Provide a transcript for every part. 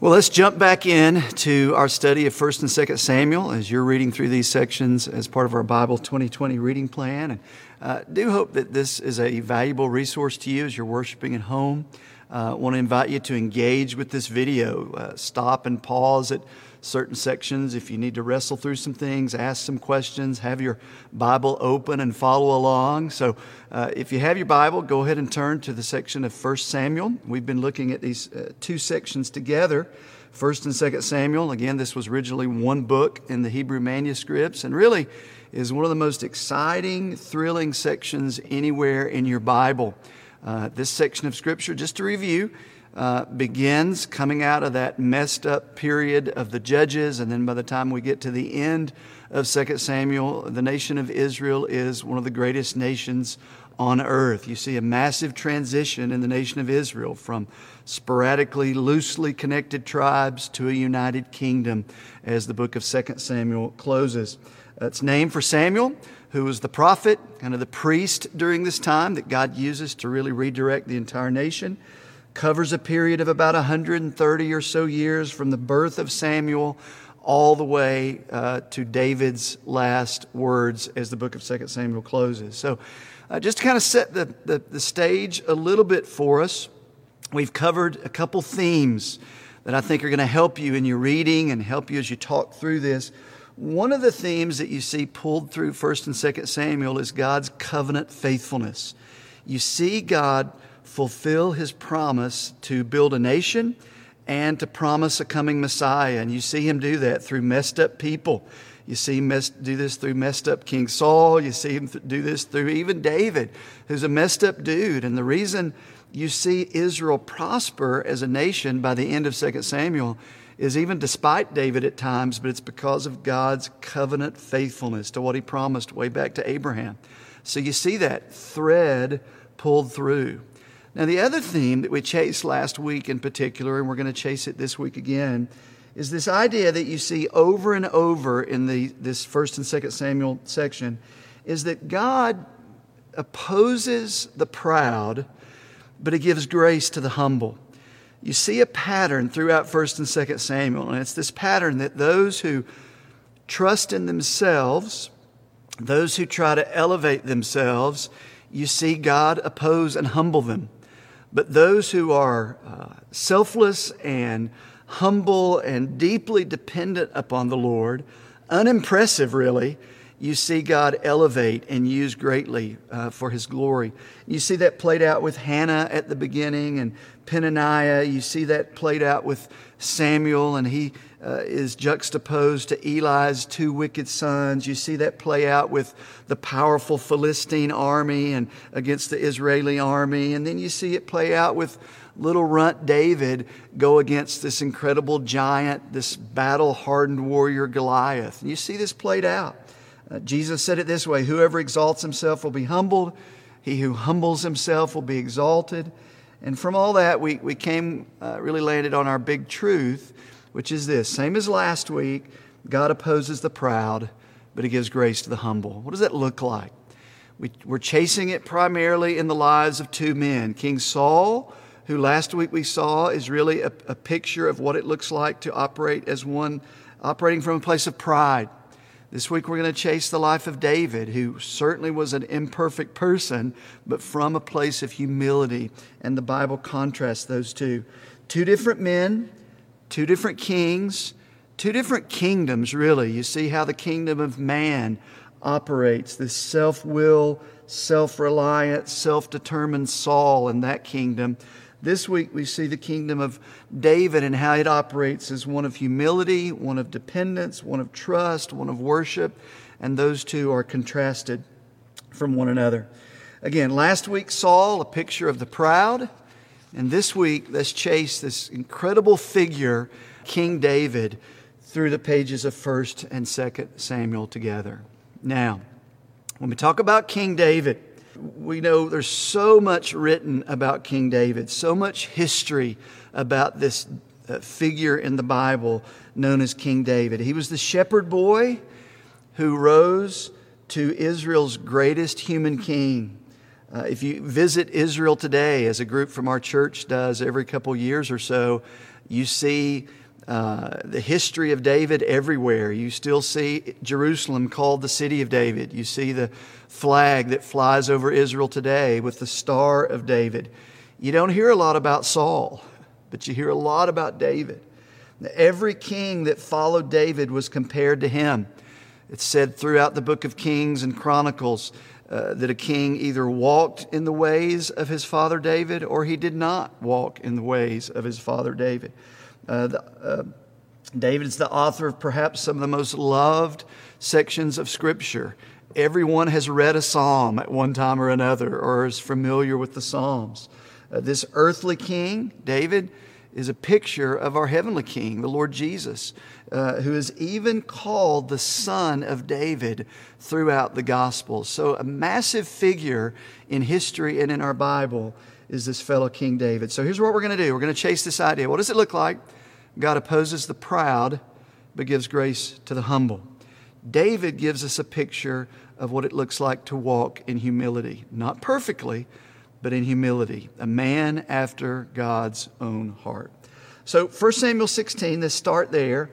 Well, let's jump back in to our study of 1st and 2nd Samuel as you're reading through these sections as part of our Bible 2020 reading plan. And uh, do hope that this is a valuable resource to you as you're worshiping at home. I uh, want to invite you to engage with this video. Uh, stop and pause at certain sections if you need to wrestle through some things, ask some questions, have your Bible open and follow along. So, uh, if you have your Bible, go ahead and turn to the section of 1 Samuel. We've been looking at these uh, two sections together. First and Second Samuel. Again, this was originally one book in the Hebrew manuscripts, and really is one of the most exciting, thrilling sections anywhere in your Bible. Uh, this section of Scripture, just to review, uh, begins coming out of that messed up period of the judges, and then by the time we get to the end of 2 Samuel, the nation of Israel is one of the greatest nations on earth. You see a massive transition in the nation of Israel from sporadically, loosely connected tribes to a united kingdom as the book of 2 Samuel closes. It's named for Samuel, who was the prophet, kind of the priest during this time that God uses to really redirect the entire nation covers a period of about 130 or so years from the birth of Samuel all the way uh, to David's last words as the book of 2 Samuel closes. So, uh, just to kind of set the, the, the stage a little bit for us, we've covered a couple themes that I think are going to help you in your reading and help you as you talk through this. One of the themes that you see pulled through 1st and 2nd Samuel is God's covenant faithfulness. You see God fulfill his promise to build a nation and to promise a coming Messiah. And you see him do that through messed up people. You see him do this through messed up King Saul. You see him do this through even David, who's a messed up dude. And the reason you see Israel prosper as a nation by the end of 2 Samuel is even despite David at times, but it's because of God's covenant faithfulness to what he promised way back to Abraham. So you see that thread pulled through. Now, the other theme that we chased last week in particular, and we're going to chase it this week again, is this idea that you see over and over in the, this first and second Samuel section is that God opposes the proud, but he gives grace to the humble. You see a pattern throughout 1st and 2nd Samuel, and it's this pattern that those who trust in themselves, those who try to elevate themselves, you see God oppose and humble them. But those who are uh, selfless and humble and deeply dependent upon the Lord, unimpressive really, you see God elevate and use greatly uh, for his glory. You see that played out with Hannah at the beginning and Peninnah. You see that played out with Samuel, and he uh, is juxtaposed to Eli's two wicked sons. You see that play out with the powerful Philistine army and against the Israeli army. And then you see it play out with little runt David go against this incredible giant, this battle hardened warrior Goliath. And you see this played out. Uh, Jesus said it this way Whoever exalts himself will be humbled, he who humbles himself will be exalted. And from all that, we, we came, uh, really landed on our big truth, which is this same as last week God opposes the proud, but he gives grace to the humble. What does that look like? We, we're chasing it primarily in the lives of two men King Saul, who last week we saw is really a, a picture of what it looks like to operate as one operating from a place of pride this week we're going to chase the life of David, who certainly was an imperfect person, but from a place of humility. And the Bible contrasts those two. Two different men, two different kings, two different kingdoms, really. You see how the kingdom of man operates this self will, self reliant, self determined Saul in that kingdom this week, we see the kingdom of David and how it operates as one of humility, one of dependence, one of trust, one of worship, and those two are contrasted from one another. Again, last week, Saul, a picture of the proud, and this week, let's chase this incredible figure, King David, through the pages of 1st and 2nd Samuel together. Now, when we talk about King David, we know there's so much written about King David, so much history about this uh, figure in the Bible known as King David. He was the shepherd boy who rose to Israel's greatest human king. Uh, if you visit Israel today, as a group from our church does every couple years or so, You see uh, the history of David everywhere. You still see Jerusalem called the city of David. You see the flag that flies over Israel today with the Star of David. You don't hear a lot about Saul, but you hear a lot about David. Every king that followed David was compared to him. It's said throughout the book of Kings and Chronicles uh, that a king either walked in the ways of his father David or he did not walk in the ways of his father David. Uh, the, uh, David is the author of perhaps some of the most loved sections of Scripture. Everyone has read a psalm at one time or another or is familiar with the Psalms. Uh, this earthly king, David, is a picture of our heavenly king, the Lord Jesus, uh, who is even called the son of David throughout the Gospels. So, a massive figure in history and in our Bible is this fellow King David. So, here's what we're going to do we're going to chase this idea. What does it look like? God opposes the proud, but gives grace to the humble. David gives us a picture of what it looks like to walk in humility, not perfectly but in humility, a man after God's own heart. So 1 Samuel 16, let's start there.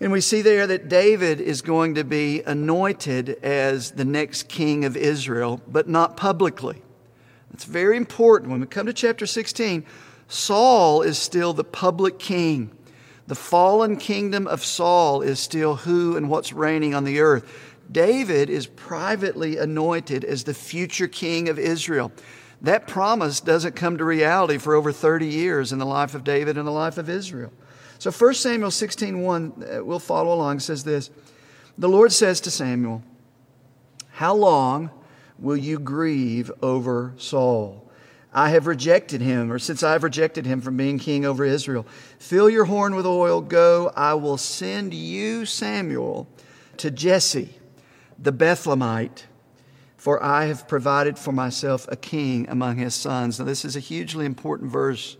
And we see there that David is going to be anointed as the next king of Israel, but not publicly. It's very important. When we come to chapter 16, Saul is still the public king. The fallen kingdom of Saul is still who and what's reigning on the earth. David is privately anointed as the future king of Israel that promise doesn't come to reality for over 30 years in the life of David and the life of Israel. So 1 Samuel 16 1, uh, we'll follow along, says this The Lord says to Samuel, How long will you grieve over Saul? I have rejected him, or since I have rejected him from being king over Israel. Fill your horn with oil, go, I will send you, Samuel, to Jesse, the Bethlehemite for I have provided for myself a king among his sons. Now, this is a hugely important verse.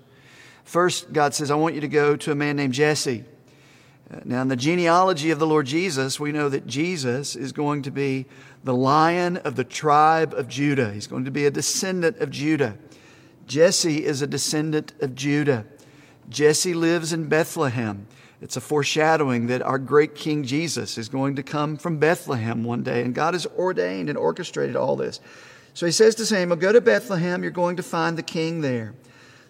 First, God says, I want you to go to a man named Jesse. Uh, now, in the genealogy of the Lord Jesus, we know that Jesus is going to be the lion of the tribe of Judah. He's going to be a descendant of Judah. Jesse is a descendant of Judah. Jesse lives in Bethlehem. It's a foreshadowing that our great King Jesus is going to come from Bethlehem one day, and God has ordained and orchestrated all this. So he says to Samuel, Go to Bethlehem, you're going to find the king there.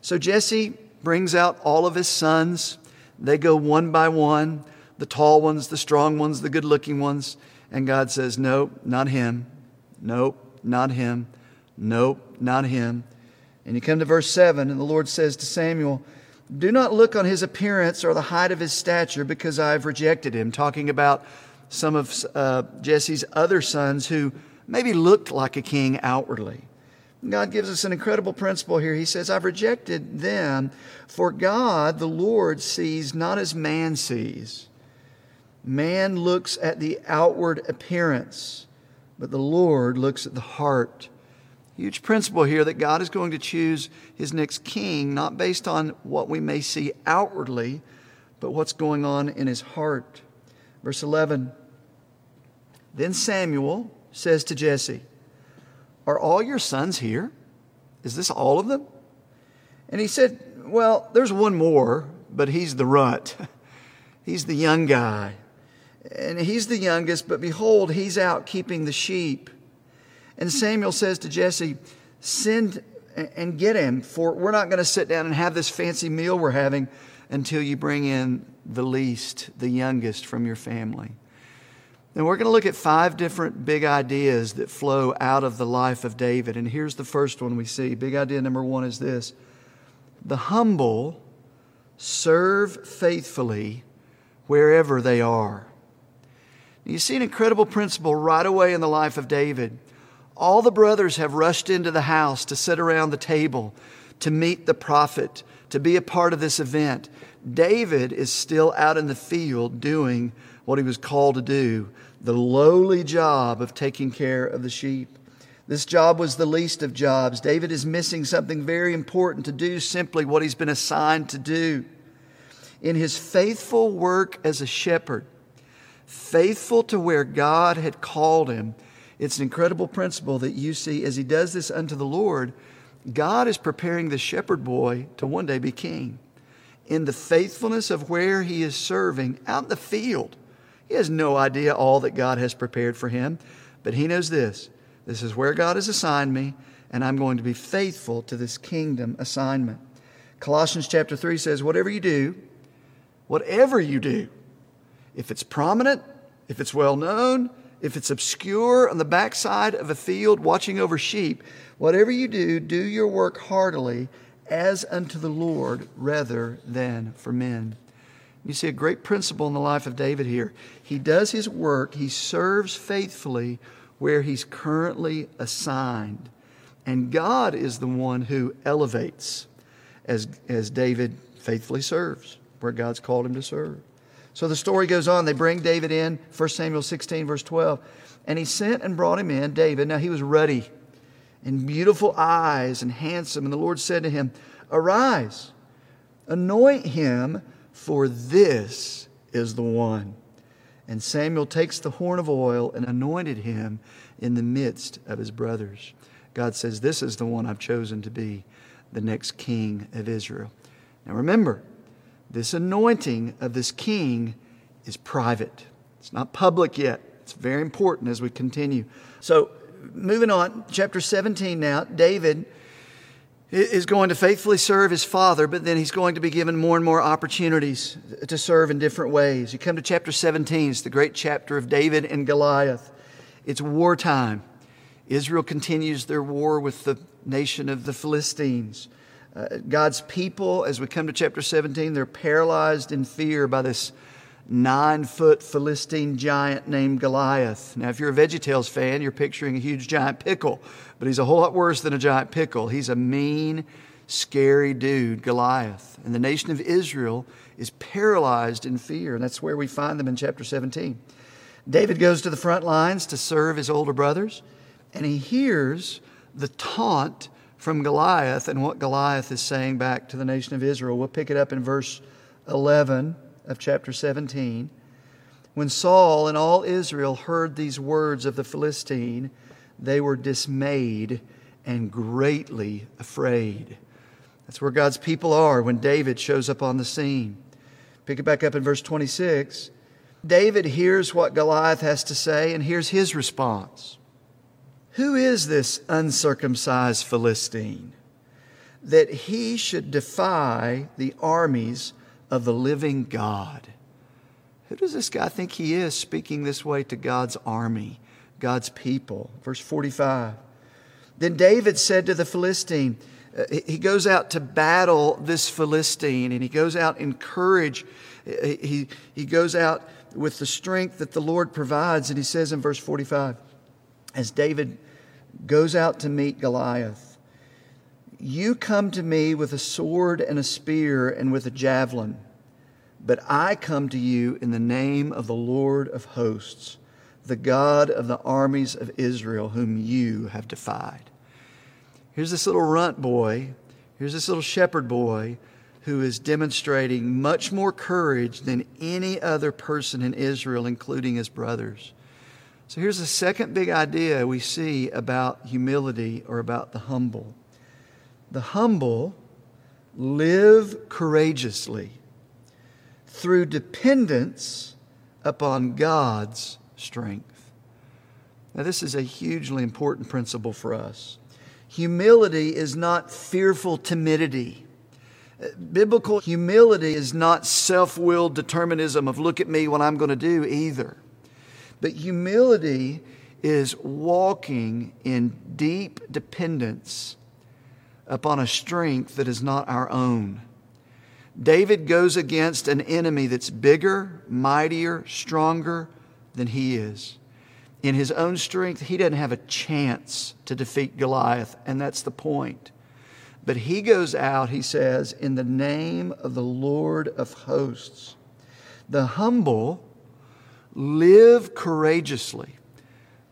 So Jesse brings out all of his sons. They go one by one the tall ones, the strong ones, the good looking ones. And God says, Nope, not him. Nope, not him. Nope, not him. And you come to verse 7, and the Lord says to Samuel, do not look on his appearance or the height of his stature because I have rejected him. Talking about some of uh, Jesse's other sons who maybe looked like a king outwardly. God gives us an incredible principle here. He says, I've rejected them, for God, the Lord, sees not as man sees. Man looks at the outward appearance, but the Lord looks at the heart. Huge principle here that God is going to choose his next king, not based on what we may see outwardly, but what's going on in his heart. Verse 11 Then Samuel says to Jesse, Are all your sons here? Is this all of them? And he said, Well, there's one more, but he's the runt. he's the young guy. And he's the youngest, but behold, he's out keeping the sheep. And Samuel says to Jesse, Send and get him, for we're not going to sit down and have this fancy meal we're having until you bring in the least, the youngest from your family. And we're going to look at five different big ideas that flow out of the life of David. And here's the first one we see. Big idea number one is this the humble serve faithfully wherever they are. You see an incredible principle right away in the life of David. All the brothers have rushed into the house to sit around the table to meet the prophet, to be a part of this event. David is still out in the field doing what he was called to do the lowly job of taking care of the sheep. This job was the least of jobs. David is missing something very important to do simply what he's been assigned to do. In his faithful work as a shepherd, faithful to where God had called him, it's an incredible principle that you see as he does this unto the Lord. God is preparing the shepherd boy to one day be king. in the faithfulness of where he is serving out in the field. He has no idea all that God has prepared for him, but he knows this this is where God has assigned me, and I'm going to be faithful to this kingdom assignment. Colossians chapter 3 says, Whatever you do, whatever you do, if it's prominent, if it's well known, if it's obscure on the backside of a field watching over sheep, whatever you do, do your work heartily as unto the Lord rather than for men. You see a great principle in the life of David here. He does his work, he serves faithfully where he's currently assigned. And God is the one who elevates as, as David faithfully serves where God's called him to serve. So the story goes on. They bring David in, 1 Samuel 16, verse 12. And he sent and brought him in, David. Now he was ruddy and beautiful eyes and handsome. And the Lord said to him, Arise, anoint him, for this is the one. And Samuel takes the horn of oil and anointed him in the midst of his brothers. God says, This is the one I've chosen to be the next king of Israel. Now remember, this anointing of this king is private, it's not public yet. It's very important as we continue. So, moving on, chapter 17 now, David is going to faithfully serve his father, but then he's going to be given more and more opportunities to serve in different ways. You come to chapter 17, it's the great chapter of David and Goliath. It's wartime. Israel continues their war with the nation of the Philistines. Uh, God's people, as we come to chapter 17, they're paralyzed in fear by this nine foot Philistine giant named Goliath. Now, if you're a VeggieTales fan, you're picturing a huge giant pickle, but he's a whole lot worse than a giant pickle. He's a mean, scary dude, Goliath. And the nation of Israel is paralyzed in fear, and that's where we find them in chapter 17. David goes to the front lines to serve his older brothers, and he hears the taunt from Goliath and what Goliath is saying back to the nation of Israel. We'll pick it up in verse 11 of chapter 17. When Saul and all Israel heard these words of the Philistine, they were dismayed and greatly afraid. That's where God's people are when David shows up on the scene. Pick it back up in verse 26. David hears what Goliath has to say, and here's his response Who is this uncircumcised Philistine that he should defy the armies of the living God. Who does this guy think he is speaking this way to God's army, God's people? Verse 45. Then David said to the Philistine, he goes out to battle this Philistine and he goes out in courage. He, he goes out with the strength that the Lord provides. And he says in verse 45, as David goes out to meet Goliath, you come to me with a sword and a spear and with a javelin, but I come to you in the name of the Lord of hosts, the God of the armies of Israel, whom you have defied. Here's this little runt boy, here's this little shepherd boy who is demonstrating much more courage than any other person in Israel, including his brothers. So here's the second big idea we see about humility or about the humble. The humble live courageously through dependence upon God's strength. Now, this is a hugely important principle for us. Humility is not fearful timidity. Biblical humility is not self willed determinism of look at me, what I'm going to do either. But humility is walking in deep dependence upon a strength that is not our own. David goes against an enemy that's bigger, mightier, stronger than he is. In his own strength, he doesn't have a chance to defeat Goliath, and that's the point. But he goes out, he says, in the name of the Lord of hosts. The humble live courageously.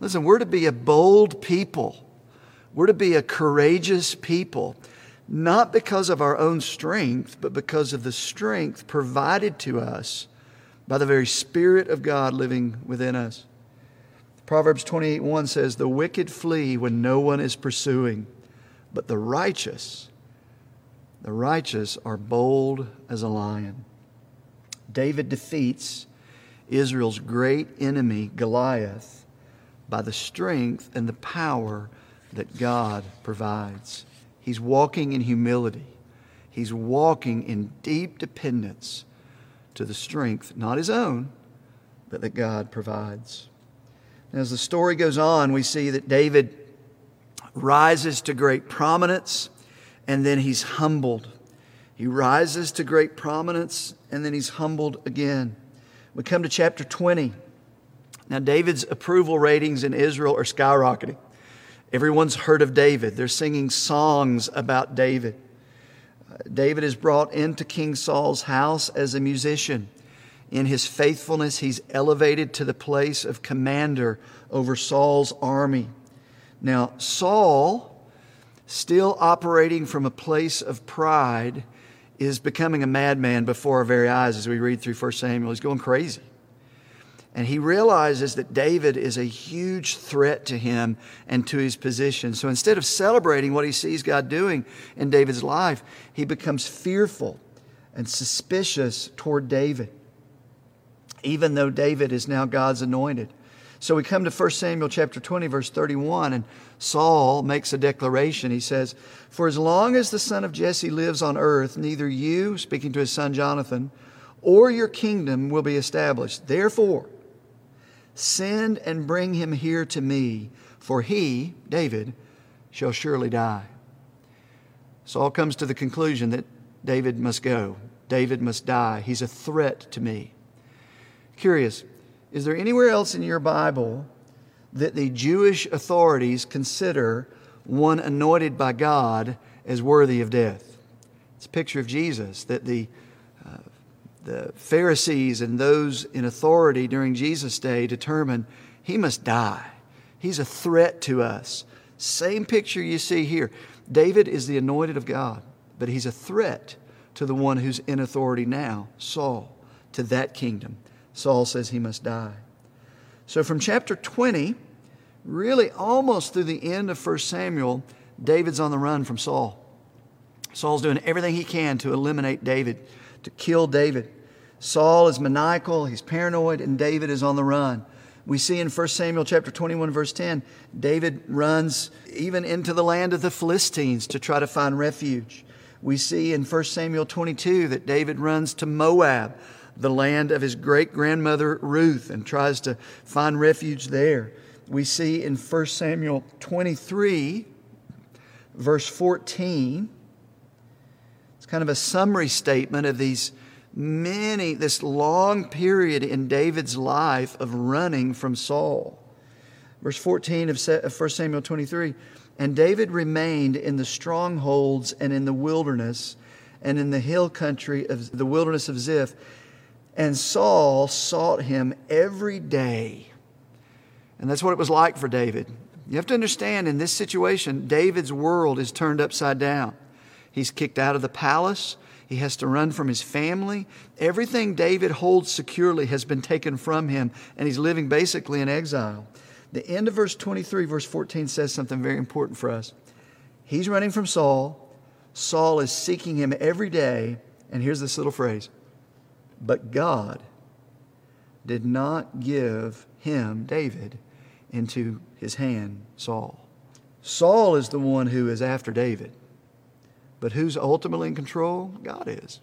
Listen, we're to be a bold people. We're to be a courageous people, not because of our own strength, but because of the strength provided to us by the very Spirit of God living within us. Proverbs 28 1 says, The wicked flee when no one is pursuing, but the righteous, The righteous are bold as a lion. David defeats Israel's great enemy, Goliath, by the strength and the power that God provides. He's walking in humility, he's walking in deep dependence to the strength, not his own, but that God provides. And as the story goes on, we see that David rises to great prominence and then he's humbled. He rises to great prominence and then he's humbled again. We come to chapter 20. Now, David's approval ratings in Israel are skyrocketing. Everyone's heard of David. They're singing songs about David. Uh, David is brought into King Saul's house as a musician. In his faithfulness, he's elevated to the place of commander over Saul's army. Now, Saul, still operating from a place of pride, is becoming a madman before our very eyes as we read through 1 Samuel. He's going crazy. And he realizes that David is a huge threat to him and to his position. So instead of celebrating what he sees God doing in David's life, he becomes fearful and suspicious toward David, even though David is now God's anointed. So we come to 1 Samuel chapter 20, verse 31, and Saul makes a declaration. He says, For as long as the son of Jesse lives on earth, neither you, speaking to his son Jonathan, or your kingdom will be established. Therefore, send and bring him here to me, for he, David, shall surely die. Saul comes to the conclusion that David must go. David must die. He's a threat to me. Curious, is there anywhere else in your Bible that the Jewish authorities consider one anointed by God as worthy of death? It's a picture of Jesus that the uh, the Pharisees and those in authority during Jesus' day determined he must die. He's a threat to us. Same picture you see here. David is the anointed of God, but he's a threat to the one who's in authority now, Saul, to that kingdom. Saul says he must die. So from chapter 20, really almost through the end of 1 Samuel, David's on the run from Saul. Saul's doing everything he can to eliminate David, to kill David. Saul is maniacal, he's paranoid, and David is on the run. We see in 1 Samuel chapter 21 verse 10, David runs even into the land of the Philistines to try to find refuge. We see in 1 Samuel 22 that David runs to Moab the land of his great grandmother Ruth and tries to find refuge there. We see in 1 Samuel 23, verse 14, it's kind of a summary statement of these many, this long period in David's life of running from Saul. Verse 14 of 1 Samuel 23 And David remained in the strongholds and in the wilderness and in the hill country of the wilderness of Ziph and Saul sought him every day. And that's what it was like for David. You have to understand in this situation, David's world is turned upside down. He's kicked out of the palace. He has to run from his family. Everything David holds securely has been taken from him, and he's living basically in exile. The end of verse 23, verse 14 says something very important for us. He's running from Saul. Saul is seeking him every day. And here's this little phrase but God did not give him, David, into his hand, Saul. Saul is the one who is after David. But who's ultimately in control? God is.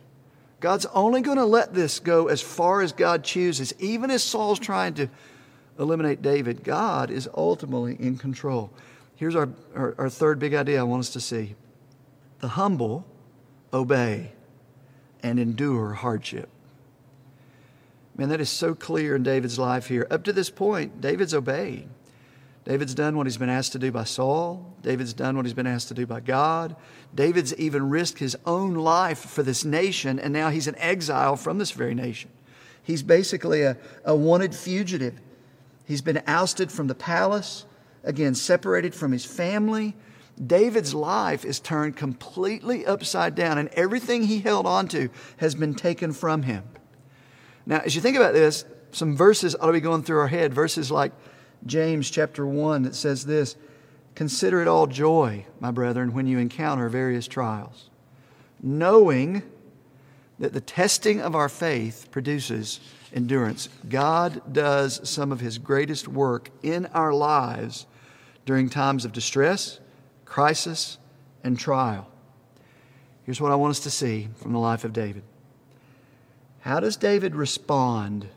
God's only going to let this go as far as God chooses. Even as Saul's trying to eliminate David, God is ultimately in control. Here's our, our, our third big idea I want us to see the humble obey and endure hardship. Man, that is so clear in David's life here. Up to this point, David's obeyed. David's done what he's been asked to do by Saul. David's done what he's been asked to do by God. David's even risked his own life for this nation, and now he's an exile from this very nation. He's basically a, a wanted fugitive. He's been ousted from the palace, again, separated from his family. David's life is turned completely upside down, and everything he held on to has been taken from him. Now, as you think about this, some verses ought to be going through our head. Verses like James chapter 1 that says this Consider it all joy, my brethren, when you encounter various trials. knowing that the testing of our faith produces endurance. God does some of His greatest work in our lives during times of distress, crisis, and trial. Here's what I want us to see from the life of David. How does David respond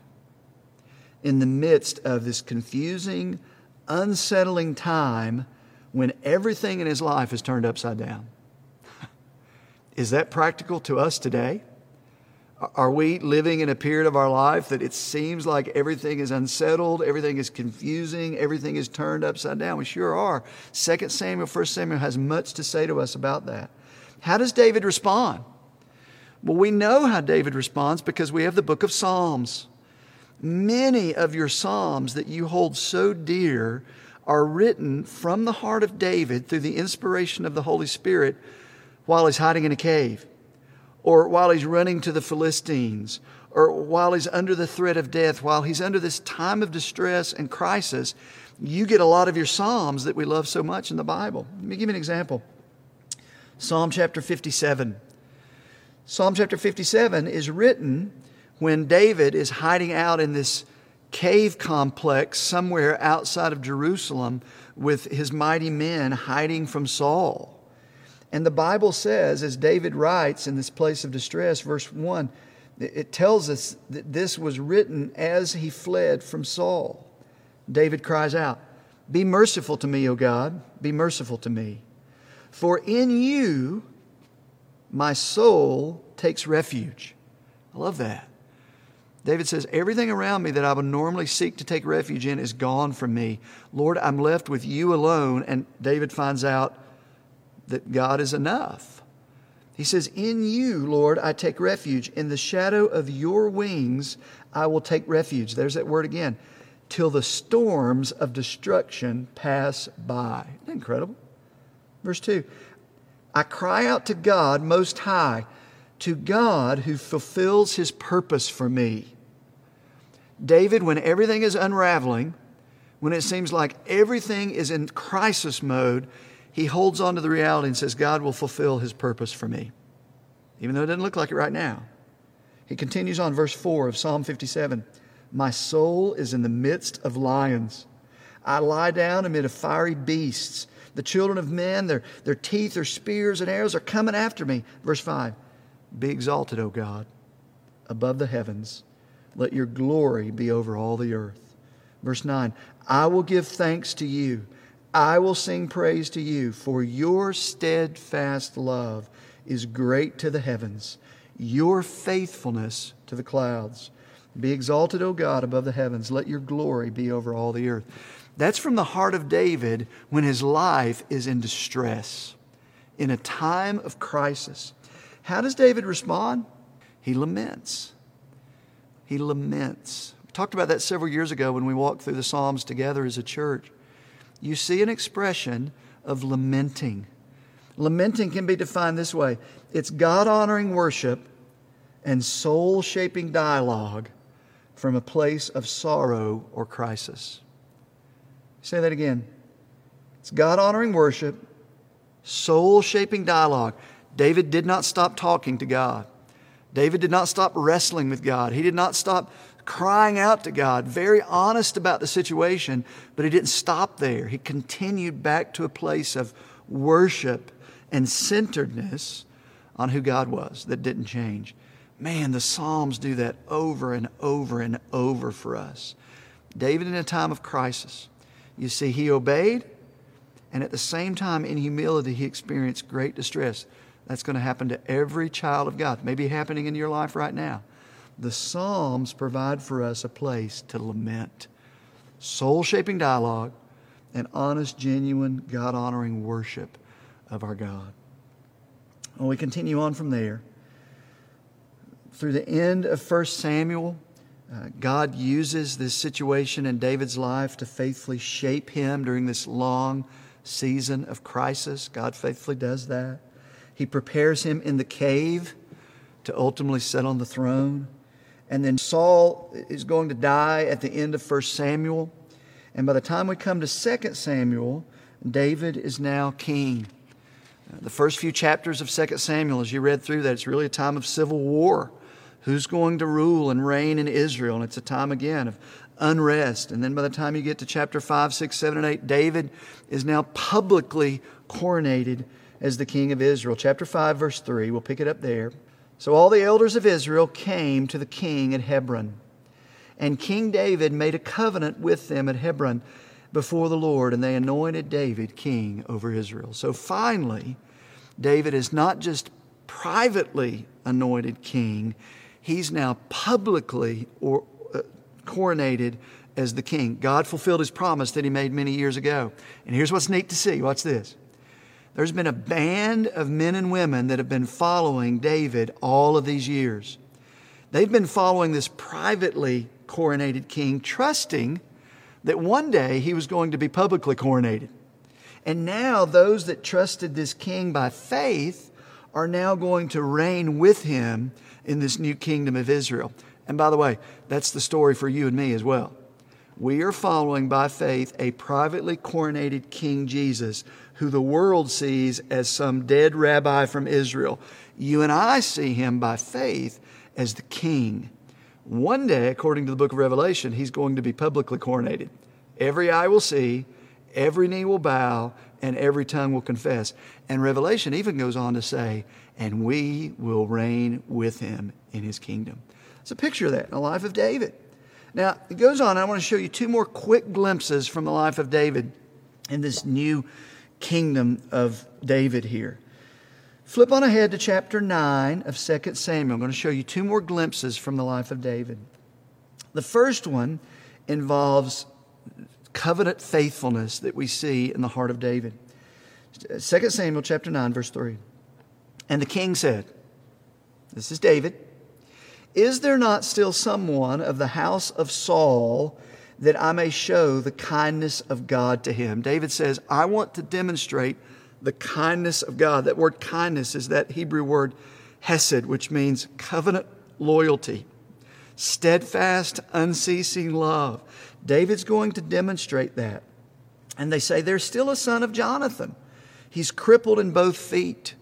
in the midst of this confusing, unsettling time when everything in his life is turned upside down? is that practical to us today? Are we living in a period of our life that it seems like everything is unsettled, everything is confusing, everything is turned upside down? We sure are. 2 Samuel, 1 Samuel has much to say to us about that. How does David respond? Well, we know how David responds because we have the book of Psalms. Many of your Psalms that you hold so dear are written from the heart of David through the inspiration of the Holy Spirit while he's hiding in a cave or while he's running to the Philistines, or while he's under the threat of death, while he's under this time of distress and crisis, you get a lot of your Psalms that we love so much in the Bible. Let me give you an example Psalm chapter 57. Psalm chapter 57 is written when David is hiding out in this cave complex somewhere outside of Jerusalem with his mighty men hiding from Saul. And the Bible says, as David writes in this place of distress, verse 1, it tells us that this was written as he fled from Saul. David cries out, Be merciful to me, O God, be merciful to me. For in you my soul takes refuge. I love that. David says, Everything around me that I would normally seek to take refuge in is gone from me. Lord, I'm left with you alone. And David finds out that God is enough. He says, In you, Lord, I take refuge. In the shadow of your wings, I will take refuge. There's that word again. Till the storms of destruction pass by. Incredible? Verse 2 I cry out to God Most High, to God who fulfills his purpose for me. David, when everything is unraveling, when it seems like everything is in crisis mode, he holds on to the reality and says, God will fulfill his purpose for me, even though it doesn't look like it right now. He continues on, verse 4 of Psalm 57 My soul is in the midst of lions. I lie down amid fiery beasts. The children of men, their, their teeth, their spears, and arrows are coming after me. Verse 5 Be exalted, O God, above the heavens. Let your glory be over all the earth. Verse 9 I will give thanks to you I will sing praise to you, for your steadfast love is great to the heavens, your faithfulness to the clouds. Be exalted, O God, above the heavens. Let your glory be over all the earth. That's from the heart of David when his life is in distress, in a time of crisis. How does David respond? He laments. He laments. We talked about that several years ago when we walked through the Psalms together as a church you see an expression of lamenting. Lamenting can be defined this way it's God honoring worship and soul shaping dialogue from a place of sorrow or crisis. Say that again. It's God honoring worship, soul shaping dialogue. David did not stop talking to God. David did not stop wrestling with God. He did not stop crying out to God, very honest about the situation, but he didn't stop there. He continued back to a place of worship and centeredness on who God was that didn't change. Man, the Psalms do that over and over and over for us. David, in a time of crisis, you see, he obeyed, and at the same time, in humility, he experienced great distress. That's going to happen to every child of God. Maybe happening in your life right now the Psalms provide for us a place to lament, soul shaping dialogue, and honest, genuine, God honoring worship of our God. Well, we continue on from there. Through the end of 1 Samuel, uh, God uses this situation in David's life to faithfully shape him during this long season of crisis. God faithfully does that. He prepares him in the cave to ultimately sit on the throne. And then Saul is going to die at the end of 1 Samuel. And by the time we come to 2 Samuel, David is now king. The first few chapters of 2 Samuel, as you read through that, it's really a time of civil war. Who's going to rule and reign in Israel? And it's a time again of unrest. And then by the time you get to chapter 5, 6, 7, and 8, David is now publicly coronated as the king of Israel. Chapter 5, verse 3, we'll pick it up there. So all the elders of Israel came to the king at Hebron. And King David made a covenant with them at Hebron before the Lord, and they anointed David king over Israel. So finally, David is not just privately anointed king, he's now publicly or, uh, coronated as the king. God fulfilled his promise that he made many years ago. And here's what's neat to see watch this. There's been a band of men and women that have been following David all of these years. They've been following this privately coronated king, trusting that one day he was going to be publicly coronated. And now those that trusted this king by faith are now going to reign with him in this new kingdom of Israel. And by the way, that's the story for you and me as well. We are following by faith a privately coronated King Jesus, who the world sees as some dead rabbi from Israel. You and I see him by faith as the king. One day, according to the book of Revelation, he's going to be publicly coronated. Every eye will see, every knee will bow, and every tongue will confess. And Revelation even goes on to say, and we will reign with him in his kingdom. It's a picture of that in the life of David. Now, it goes on. I want to show you two more quick glimpses from the life of David in this new kingdom of David here. Flip on ahead to chapter 9 of 2 Samuel. I'm going to show you two more glimpses from the life of David. The first one involves covenant faithfulness that we see in the heart of David. 2 Samuel chapter 9 verse 3. And the king said, This is David. Is there not still someone of the house of Saul that I may show the kindness of God to him? David says, I want to demonstrate the kindness of God. That word kindness is that Hebrew word hesed, which means covenant loyalty, steadfast, unceasing love. David's going to demonstrate that. And they say, There's still a son of Jonathan. He's crippled in both feet.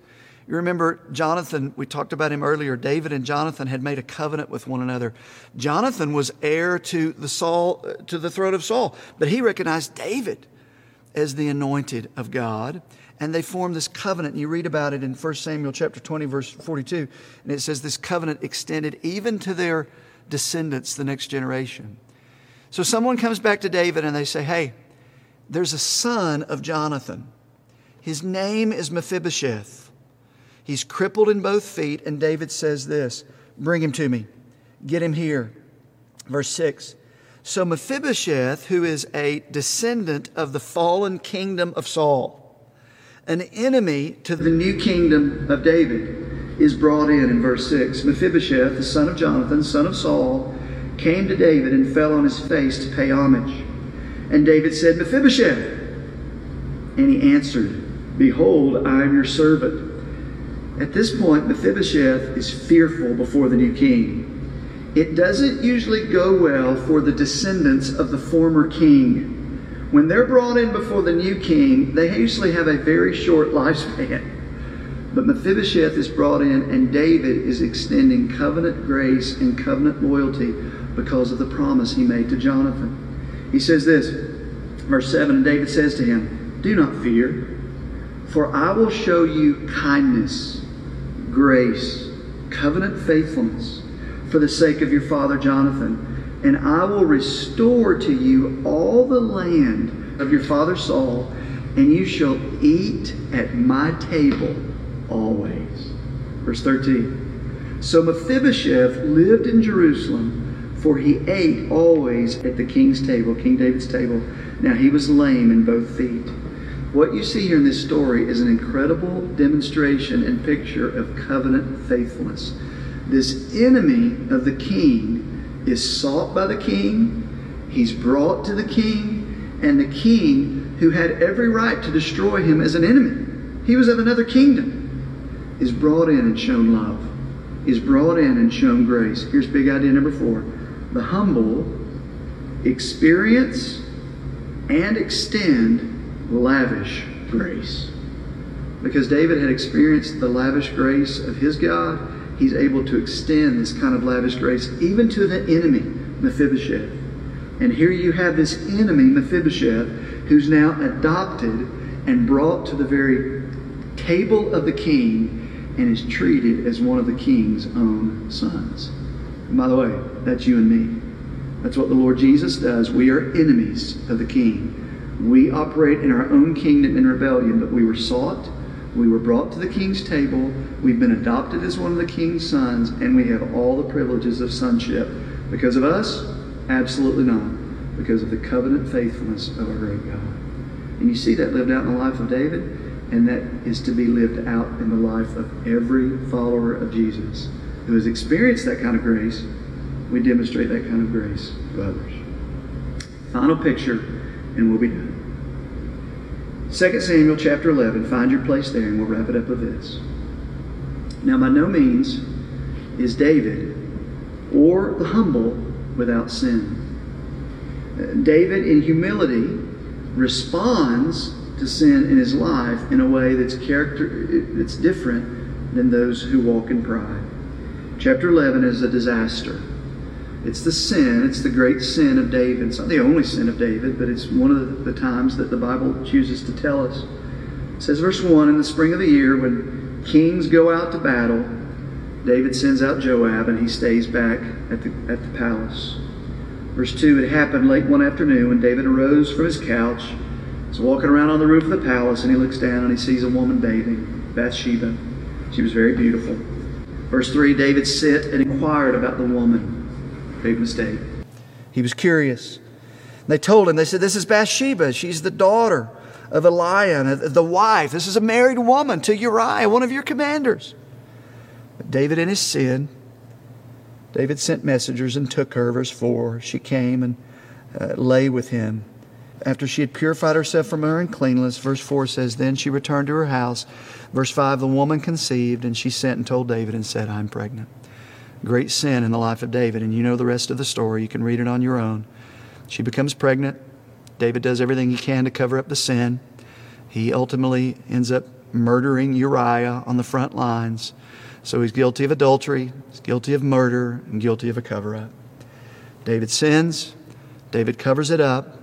You remember Jonathan, we talked about him earlier. David and Jonathan had made a covenant with one another. Jonathan was heir to the Saul uh, to the throne of Saul, but he recognized David as the anointed of God, and they formed this covenant. And you read about it in 1 Samuel chapter 20 verse 42, and it says this covenant extended even to their descendants, the next generation. So someone comes back to David and they say, "Hey, there's a son of Jonathan. His name is Mephibosheth." He's crippled in both feet, and David says this Bring him to me, get him here. Verse 6 So Mephibosheth, who is a descendant of the fallen kingdom of Saul, an enemy to the new kingdom of David, is brought in in verse 6. Mephibosheth, the son of Jonathan, son of Saul, came to David and fell on his face to pay homage. And David said, Mephibosheth. And he answered, Behold, I am your servant. At this point, Mephibosheth is fearful before the new king. It doesn't usually go well for the descendants of the former king. When they're brought in before the new king, they usually have a very short lifespan. But Mephibosheth is brought in, and David is extending covenant grace and covenant loyalty because of the promise he made to Jonathan. He says this, verse 7 And David says to him, Do not fear, for I will show you kindness grace, covenant faithfulness for the sake of your father Jonathan. And I will restore to you all the land of your father Saul, and you shall eat at my table always. Verse 13. So Mephibosheth lived in Jerusalem, for he ate always at the king's table, King David's table. Now he was lame in both feet. What you see here in this story is an incredible demonstration and picture of covenant faithfulness. This enemy of the king is sought by the king, he's brought to the king, and the king, who had every right to destroy him as an enemy, he was of another kingdom, is brought in and shown love, is brought in and shown grace. Here's big idea number four the humble experience and extend lavish grace. Because David had experienced the lavish grace of his God, he's able to extend this kind of lavish grace even to the enemy, Mephibosheth. And here you have this enemy, Mephibosheth, who's now adopted and brought to the very table of the king and is treated as one of the king's own sons. And by the way, that's you and me. That's what the Lord Jesus does. We are enemies of the king. We operate in our own kingdom in rebellion, but we were sought. We were brought to the king's table. We've been adopted as one of the king's sons, and we have all the privileges of sonship. Because of us? Absolutely not. Because of the covenant faithfulness of our great God. And you see that lived out in the life of David, and that is to be lived out in the life of every follower of Jesus who has experienced that kind of grace. We demonstrate that kind of grace to others. Final picture, and we'll be done. 2 Samuel chapter 11, find your place there, and we'll wrap it up with this. Now, by no means is David or the humble without sin. Uh, David, in humility, responds to sin in his life in a way that's character that's different than those who walk in pride. Chapter 11 is a disaster. It's the sin, it's the great sin of David. It's not the only sin of David, but it's one of the, times that the Bible chooses to tell us. It says, verse 1 In the spring of the year, when kings go out to battle, David sends out Joab and he stays back at the, at the palace. Verse 2 It happened late one afternoon when David arose from his couch, He's walking around on the roof of the palace, and he looks down and he sees a woman bathing, Bathsheba. She was very beautiful. Verse 3 David sent and inquired about the woman. Big mistake. He was curious. They told him, they said, This is Bathsheba. She's the daughter of Eliam, the wife. This is a married woman to Uriah, one of your commanders. But David, in his sin, David sent messengers and took her. Verse 4 She came and uh, lay with him. After she had purified herself from her uncleanness, verse 4 says, Then she returned to her house. Verse 5 The woman conceived, and she sent and told David and said, I'm pregnant great sin in the life of David, and you know the rest of the story. You can read it on your own. She becomes pregnant. David does everything he can to cover up the sin. He ultimately ends up murdering Uriah on the front lines. So he's guilty of adultery, he's guilty of murder, and guilty of a cover up. David sins, David covers it up,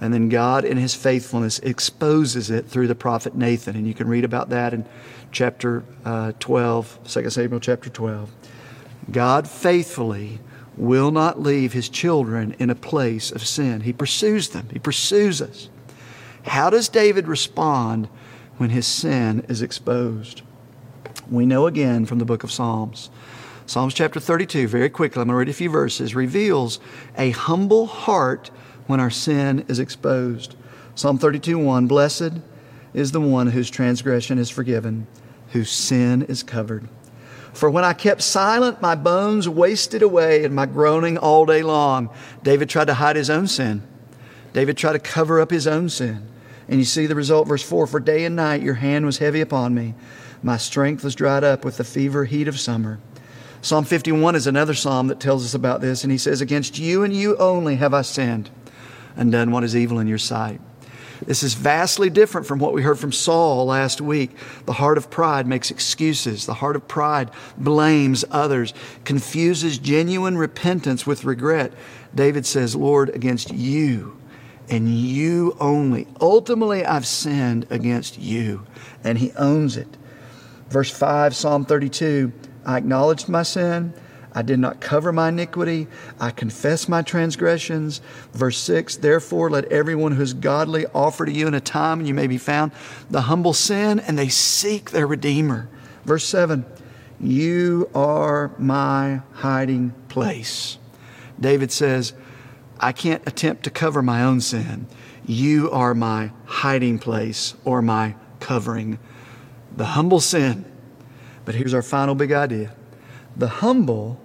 and then God, in his faithfulness, exposes it through the prophet Nathan. And you can read about that in chapter uh, 12, 2 Samuel chapter 12. God faithfully will not leave his children in a place of sin. He pursues them, he pursues us. How does David respond when his sin is exposed? We know again from the book of Psalms. Psalms chapter 32, very quickly, I'm going to read a few verses, reveals a humble heart when our sin is exposed. Psalm 32 1 Blessed is the one whose transgression is forgiven, whose sin is covered. For when I kept silent, my bones wasted away and my groaning all day long. David tried to hide his own sin. David tried to cover up his own sin. And you see the result, verse 4 For day and night your hand was heavy upon me. My strength was dried up with the fever heat of summer. Psalm 51 is another psalm that tells us about this. And he says, Against you and you only have I sinned and done what is evil in your sight. This is vastly different from what we heard from Saul last week. The heart of pride makes excuses. The heart of pride blames others, confuses genuine repentance with regret. David says, Lord, against you and you only. Ultimately, I've sinned against you. And he owns it. Verse 5, Psalm 32 I acknowledged my sin. I did not cover my iniquity. I confess my transgressions. Verse 6 Therefore, let everyone who is godly offer to you in a time when you may be found the humble sin, and they seek their Redeemer. Verse 7 You are my hiding place. David says, I can't attempt to cover my own sin. You are my hiding place or my covering. The humble sin. But here's our final big idea the humble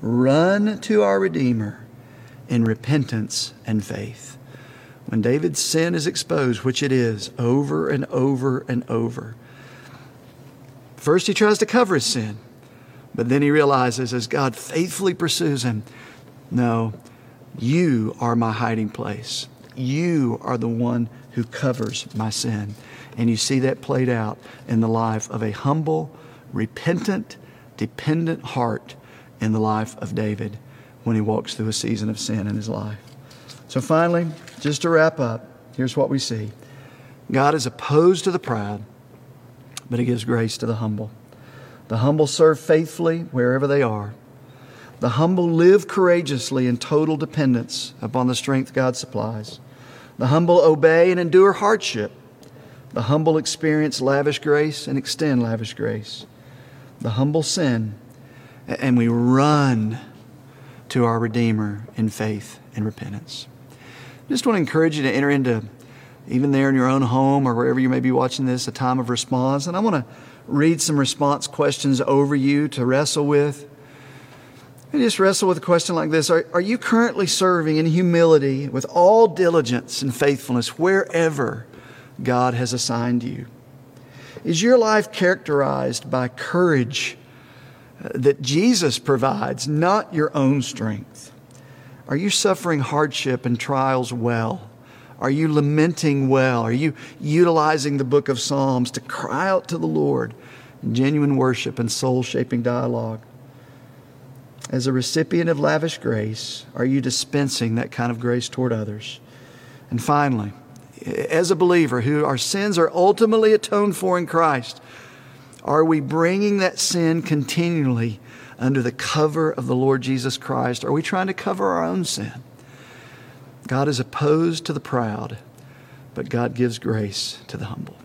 run to our Redeemer in repentance and faith. When David's sin is exposed, which it is over and over and over, first he tries to cover his sin, but then he realizes as God faithfully pursues him, no, you are my hiding place. You are the one who covers my sin. And you see that played out in the life of a humble, repentant, dependent heart in the life of David when he walks through a season of sin in his life. So, finally, just to wrap up, here's what we see God is opposed to the proud, but he gives grace to the humble. The humble serve faithfully wherever they are. The humble live courageously in total dependence upon the strength God supplies. The humble obey and endure hardship. The humble experience lavish grace and extend lavish grace. The humble sin, and we run to our Redeemer in faith and repentance. Just want to encourage you to enter into, even there in your own home or wherever you may be watching this, a time of response. And I want to read some response questions over you to wrestle with. And just wrestle with a question like this are, are you currently serving in humility with all diligence and faithfulness wherever God has assigned you? Is your life characterized by courage that Jesus provides, not your own strength? Are you suffering hardship and trials well? Are you lamenting well? Are you utilizing the book of Psalms to cry out to the Lord in genuine worship and soul shaping dialogue? As a recipient of lavish grace, are you dispensing that kind of grace toward others? And finally, as a believer who our sins are ultimately atoned for in Christ, are we bringing that sin continually under the cover of the Lord Jesus Christ? Are we trying to cover our own sin? God is opposed to the proud, but God gives grace to the humble.